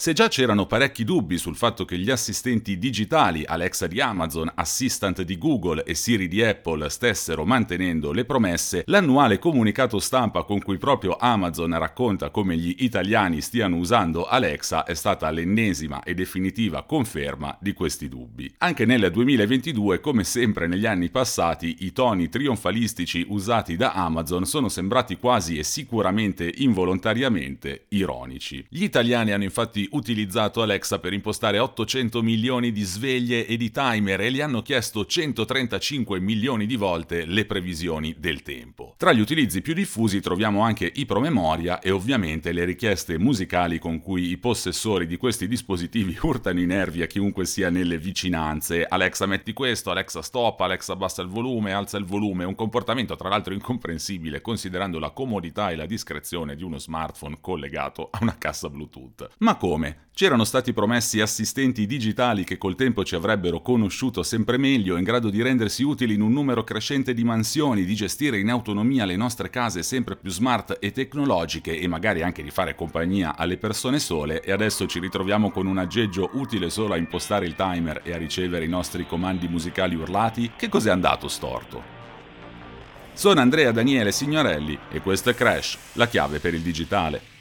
Se già c'erano parecchi dubbi sul fatto che gli assistenti digitali Alexa di Amazon, Assistant di Google e Siri di Apple stessero mantenendo le promesse, l'annuale comunicato stampa con cui proprio Amazon racconta come gli italiani stiano usando Alexa è stata l'ennesima e definitiva conferma di questi dubbi. Anche nel 2022, come sempre negli anni passati, i toni trionfalistici usati da Amazon sono sembrati quasi e sicuramente involontariamente ironici. Gli italiani hanno infatti utilizzato Alexa per impostare 800 milioni di sveglie e di timer e gli hanno chiesto 135 milioni di volte le previsioni del tempo. Tra gli utilizzi più diffusi troviamo anche i promemoria e ovviamente le richieste musicali con cui i possessori di questi dispositivi urtano i nervi a chiunque sia nelle vicinanze. Alexa metti questo, Alexa stop, Alexa abbassa il volume, alza il volume, un comportamento tra l'altro incomprensibile considerando la comodità e la discrezione di uno smartphone collegato a una cassa Bluetooth. Ma come? Come? C'erano stati promessi assistenti digitali che col tempo ci avrebbero conosciuto sempre meglio, in grado di rendersi utili in un numero crescente di mansioni, di gestire in autonomia le nostre case sempre più smart e tecnologiche e magari anche di fare compagnia alle persone sole e adesso ci ritroviamo con un aggeggio utile solo a impostare il timer e a ricevere i nostri comandi musicali urlati? Che cos'è andato storto? Sono Andrea Daniele Signorelli e questo è Crash, la chiave per il digitale.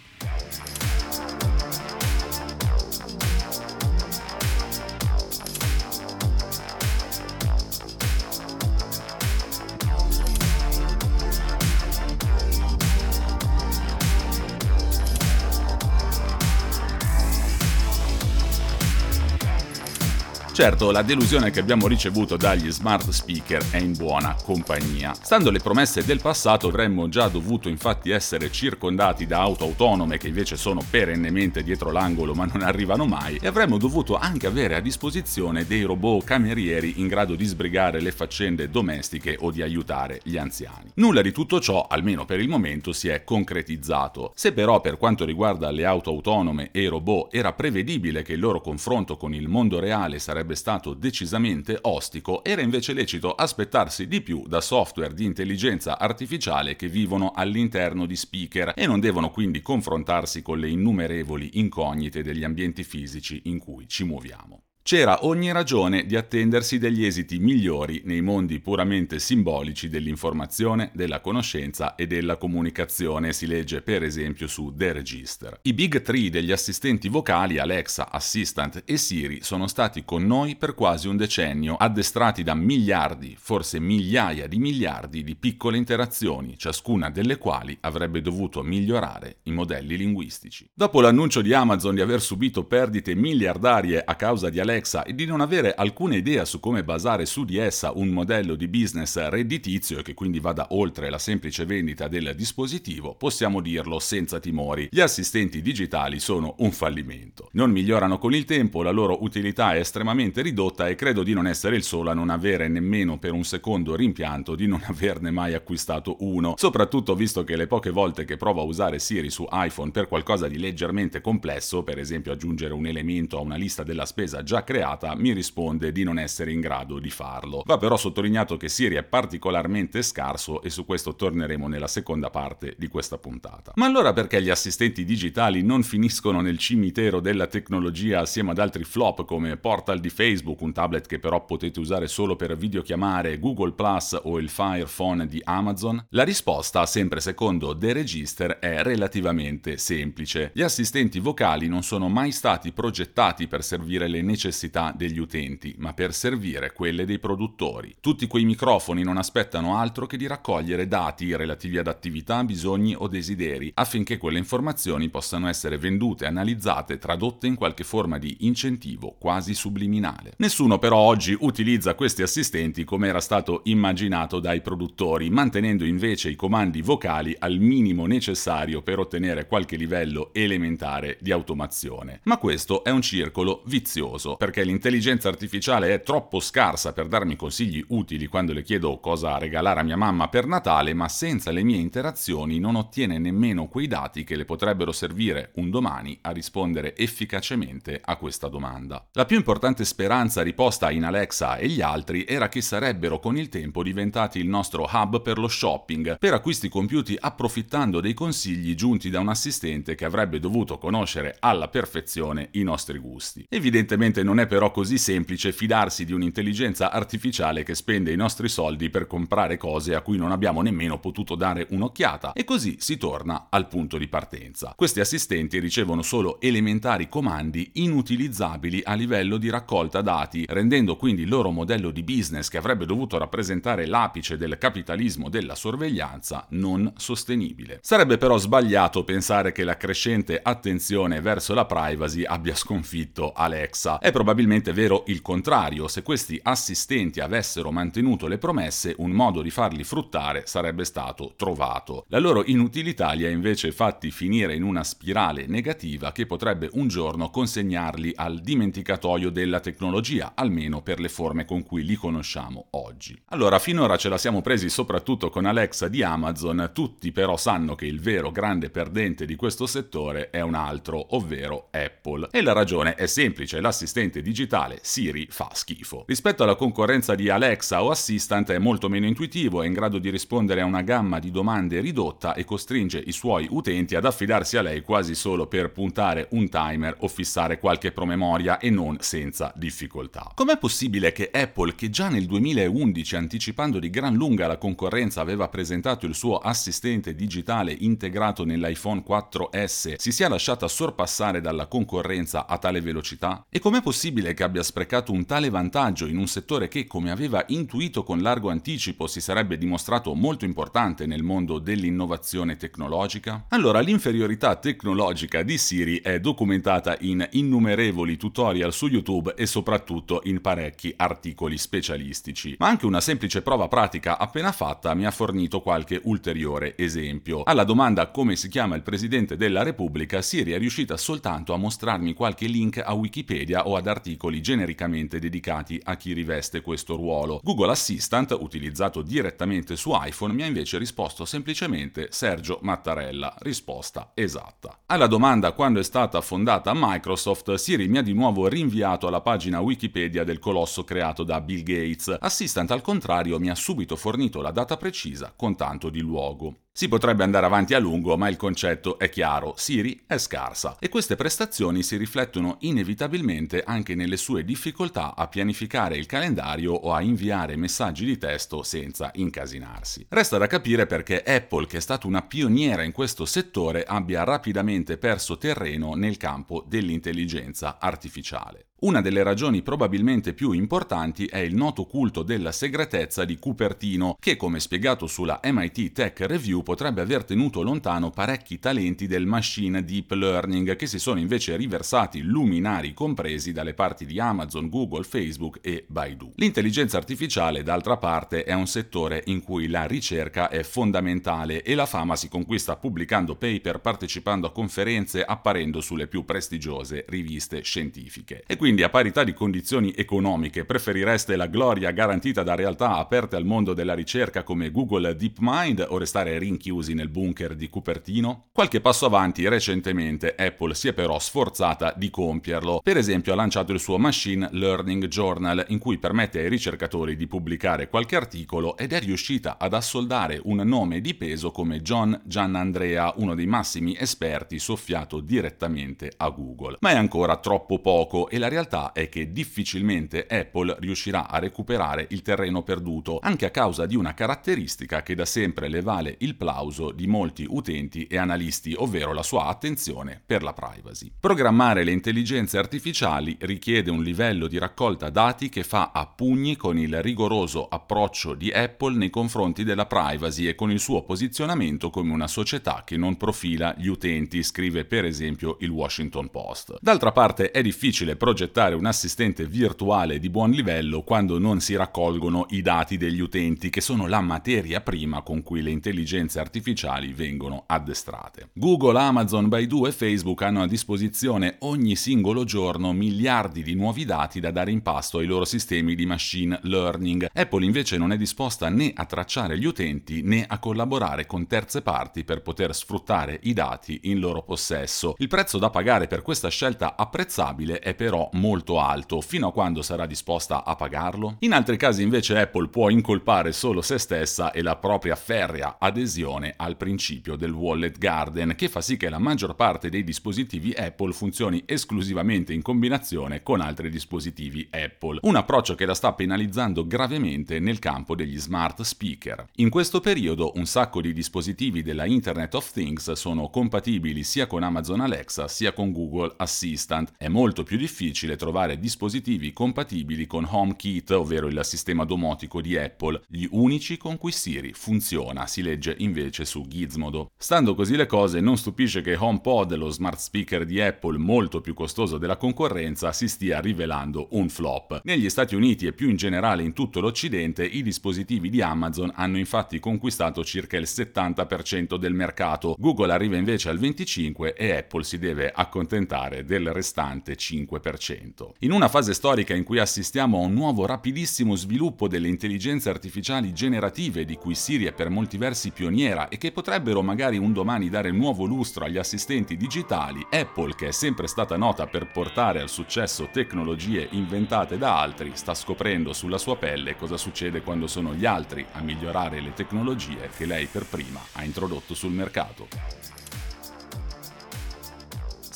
Certo, la delusione che abbiamo ricevuto dagli smart speaker è in buona compagnia. Stando alle promesse del passato avremmo già dovuto infatti essere circondati da auto autonome che invece sono perennemente dietro l'angolo ma non arrivano mai e avremmo dovuto anche avere a disposizione dei robot camerieri in grado di sbrigare le faccende domestiche o di aiutare gli anziani. Nulla di tutto ciò, almeno per il momento, si è concretizzato. Se però per quanto riguarda le auto autonome e i robot era prevedibile che il loro confronto con il mondo reale sarebbe sarebbe stato decisamente ostico, era invece lecito aspettarsi di più da software di intelligenza artificiale che vivono all'interno di speaker e non devono quindi confrontarsi con le innumerevoli incognite degli ambienti fisici in cui ci muoviamo c'era ogni ragione di attendersi degli esiti migliori nei mondi puramente simbolici dell'informazione, della conoscenza e della comunicazione, si legge per esempio su The Register. I big three degli assistenti vocali Alexa, Assistant e Siri sono stati con noi per quasi un decennio, addestrati da miliardi, forse migliaia di miliardi di piccole interazioni, ciascuna delle quali avrebbe dovuto migliorare i modelli linguistici. Dopo l'annuncio di Amazon di aver subito perdite miliardarie a causa di Alexa, Alexa e di non avere alcuna idea su come basare su di essa un modello di business redditizio e che quindi vada oltre la semplice vendita del dispositivo, possiamo dirlo senza timori. Gli assistenti digitali sono un fallimento. Non migliorano con il tempo, la loro utilità è estremamente ridotta e credo di non essere il solo a non avere nemmeno per un secondo rimpianto di non averne mai acquistato uno, soprattutto visto che le poche volte che provo a usare Siri su iPhone per qualcosa di leggermente complesso, per esempio aggiungere un elemento a una lista della spesa già creata mi risponde di non essere in grado di farlo. Va però sottolineato che Siri è particolarmente scarso e su questo torneremo nella seconda parte di questa puntata. Ma allora perché gli assistenti digitali non finiscono nel cimitero della tecnologia assieme ad altri flop come Portal di Facebook, un tablet che però potete usare solo per videochiamare, Google Plus o il Fire Phone di Amazon? La risposta, sempre secondo The Register, è relativamente semplice. Gli assistenti vocali non sono mai stati progettati per servire le necessità degli utenti, ma per servire quelle dei produttori. Tutti quei microfoni non aspettano altro che di raccogliere dati relativi ad attività, bisogni o desideri, affinché quelle informazioni possano essere vendute, analizzate, tradotte in qualche forma di incentivo quasi subliminale. Nessuno però oggi utilizza questi assistenti come era stato immaginato dai produttori, mantenendo invece i comandi vocali al minimo necessario per ottenere qualche livello elementare di automazione. Ma questo è un circolo vizioso, perché l'intelligenza artificiale è troppo scarsa per darmi consigli utili quando le chiedo cosa regalare a mia mamma per Natale, ma senza le mie interazioni non ottiene nemmeno quei dati che le potrebbero servire un domani a rispondere efficacemente a questa domanda. La più importante speranza riposta in Alexa e gli altri era che sarebbero con il tempo diventati il nostro hub per lo shopping, per acquisti compiuti approfittando dei consigli giunti da un assistente che avrebbe dovuto conoscere alla perfezione i nostri gusti. Evidentemente non è però così semplice fidarsi di un'intelligenza artificiale che spende i nostri soldi per comprare cose a cui non abbiamo nemmeno potuto dare un'occhiata e così si torna al punto di partenza. Questi assistenti ricevono solo elementari comandi inutilizzabili a livello di raccolta dati, rendendo quindi il loro modello di business che avrebbe dovuto rappresentare l'apice del capitalismo della sorveglianza non sostenibile. Sarebbe però sbagliato pensare che la crescente attenzione verso la privacy abbia sconfitto Alexa. È probabilmente vero il contrario, se questi assistenti avessero mantenuto le promesse, un modo di farli fruttare sarebbe stato trovato. La loro inutilità li ha invece fatti finire in una spirale negativa che potrebbe un giorno consegnarli al dimenticatoio della tecnologia, almeno per le forme con cui li conosciamo oggi. Allora, finora ce la siamo presi soprattutto con Alexa di Amazon, tutti però sanno che il vero grande perdente di questo settore è un altro, ovvero Apple. E la ragione è semplice, l'assistente digitale Siri fa schifo. Rispetto alla concorrenza di Alexa o Assistant è molto meno intuitivo, è in grado di rispondere a una gamma di domande ridotta e costringe i suoi utenti ad affidarsi a lei quasi solo per puntare un timer o fissare qualche promemoria e non senza difficoltà. Com'è possibile che Apple, che già nel 2011, anticipando di gran lunga la concorrenza, aveva presentato il suo assistente digitale integrato nell'iPhone 4S, si sia lasciata sorpassare dalla concorrenza a tale velocità? E com'è possibile che abbia sprecato un tale vantaggio in un settore che, come aveva intuito con largo anticipo, si sarebbe dimostrato molto importante nel mondo dell'innovazione tecnologica? Allora, l'inferiorità tecnologica di Siri è documentata in innumerevoli tutorial su YouTube e soprattutto in parecchi articoli specialistici. Ma anche una semplice prova pratica appena fatta mi ha fornito qualche ulteriore esempio. Alla domanda come si chiama il Presidente della Repubblica, Siri è riuscita soltanto a mostrarmi qualche link a Wikipedia o ad articoli genericamente dedicati a chi riveste questo ruolo. Google Assistant, utilizzato direttamente su iPhone, mi ha invece risposto semplicemente Sergio Mattarella, risposta esatta. Alla domanda quando è stata fondata Microsoft, Siri mi ha di nuovo rinviato alla pagina Wikipedia del colosso creato da Bill Gates. Assistant al contrario mi ha subito fornito la data precisa con tanto di luogo. Si potrebbe andare avanti a lungo, ma il concetto è chiaro, Siri è scarsa e queste prestazioni si riflettono inevitabilmente anche nelle sue difficoltà a pianificare il calendario o a inviare messaggi di testo senza incasinarsi. Resta da capire perché Apple, che è stata una pioniera in questo settore, abbia rapidamente perso terreno nel campo dell'intelligenza artificiale. Una delle ragioni probabilmente più importanti è il noto culto della segretezza di Cupertino, che come spiegato sulla MIT Tech Review potrebbe aver tenuto lontano parecchi talenti del machine deep learning che si sono invece riversati luminari compresi dalle parti di Amazon, Google, Facebook e Baidu. L'intelligenza artificiale, d'altra parte, è un settore in cui la ricerca è fondamentale e la fama si conquista pubblicando paper, partecipando a conferenze, apparendo sulle più prestigiose riviste scientifiche. E quindi a parità di condizioni economiche preferireste la gloria garantita da realtà aperte al mondo della ricerca come Google DeepMind o restare rinchiusi nel bunker di Cupertino? Qualche passo avanti recentemente Apple si è però sforzata di compierlo. Per esempio ha lanciato il suo Machine Learning Journal in cui permette ai ricercatori di pubblicare qualche articolo ed è riuscita ad assoldare un nome di peso come John Giannandrea, uno dei massimi esperti soffiato direttamente a Google. Ma è ancora troppo poco e la realtà è che difficilmente Apple riuscirà a recuperare il terreno perduto, anche a causa di una caratteristica che da sempre le vale il plauso di molti utenti e analisti, ovvero la sua attenzione per la privacy. Programmare le intelligenze artificiali richiede un livello di raccolta dati che fa a pugni con il rigoroso approccio di Apple nei confronti della privacy e con il suo posizionamento come una società che non profila gli utenti, scrive per esempio il Washington Post. D'altra parte è difficile progettare un assistente virtuale di buon livello quando non si raccolgono i dati degli utenti, che sono la materia prima con cui le intelligenze artificiali vengono addestrate. Google, Amazon, Baidu e Facebook hanno a disposizione ogni singolo giorno miliardi di nuovi dati da dare in pasto ai loro sistemi di machine learning. Apple invece non è disposta né a tracciare gli utenti né a collaborare con terze parti per poter sfruttare i dati in loro possesso. Il prezzo da pagare per questa scelta apprezzabile è però molto alto, fino a quando sarà disposta a pagarlo? In altri casi invece Apple può incolpare solo se stessa e la propria ferrea adesione al principio del wallet garden, che fa sì che la maggior parte dei dispositivi Apple funzioni esclusivamente in combinazione con altri dispositivi Apple. Un approccio che la sta penalizzando gravemente nel campo degli smart speaker. In questo periodo un sacco di dispositivi della Internet of Things sono compatibili sia con Amazon Alexa sia con Google Assistant. È molto più difficile trovare dispositivi compatibili con HomeKit, ovvero il sistema domotico di Apple, gli unici con cui Siri funziona, si legge invece su Gizmodo. Stando così le cose, non stupisce che HomePod, lo smart speaker di Apple molto più costoso della concorrenza, si stia rivelando un flop. Negli Stati Uniti e più in generale in tutto l'Occidente, i dispositivi di Amazon hanno infatti conquistato circa il 70% del mercato, Google arriva invece al 25% e Apple si deve accontentare del restante 5%. In una fase storica in cui assistiamo a un nuovo rapidissimo sviluppo delle intelligenze artificiali generative di cui Siri è per molti versi pioniera e che potrebbero magari un domani dare nuovo lustro agli assistenti digitali, Apple, che è sempre stata nota per portare al successo tecnologie inventate da altri, sta scoprendo sulla sua pelle cosa succede quando sono gli altri a migliorare le tecnologie che lei per prima ha introdotto sul mercato.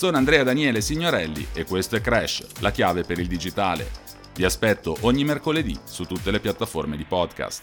Sono Andrea Daniele Signorelli e questo è Crash, la chiave per il digitale. Vi aspetto ogni mercoledì su tutte le piattaforme di podcast.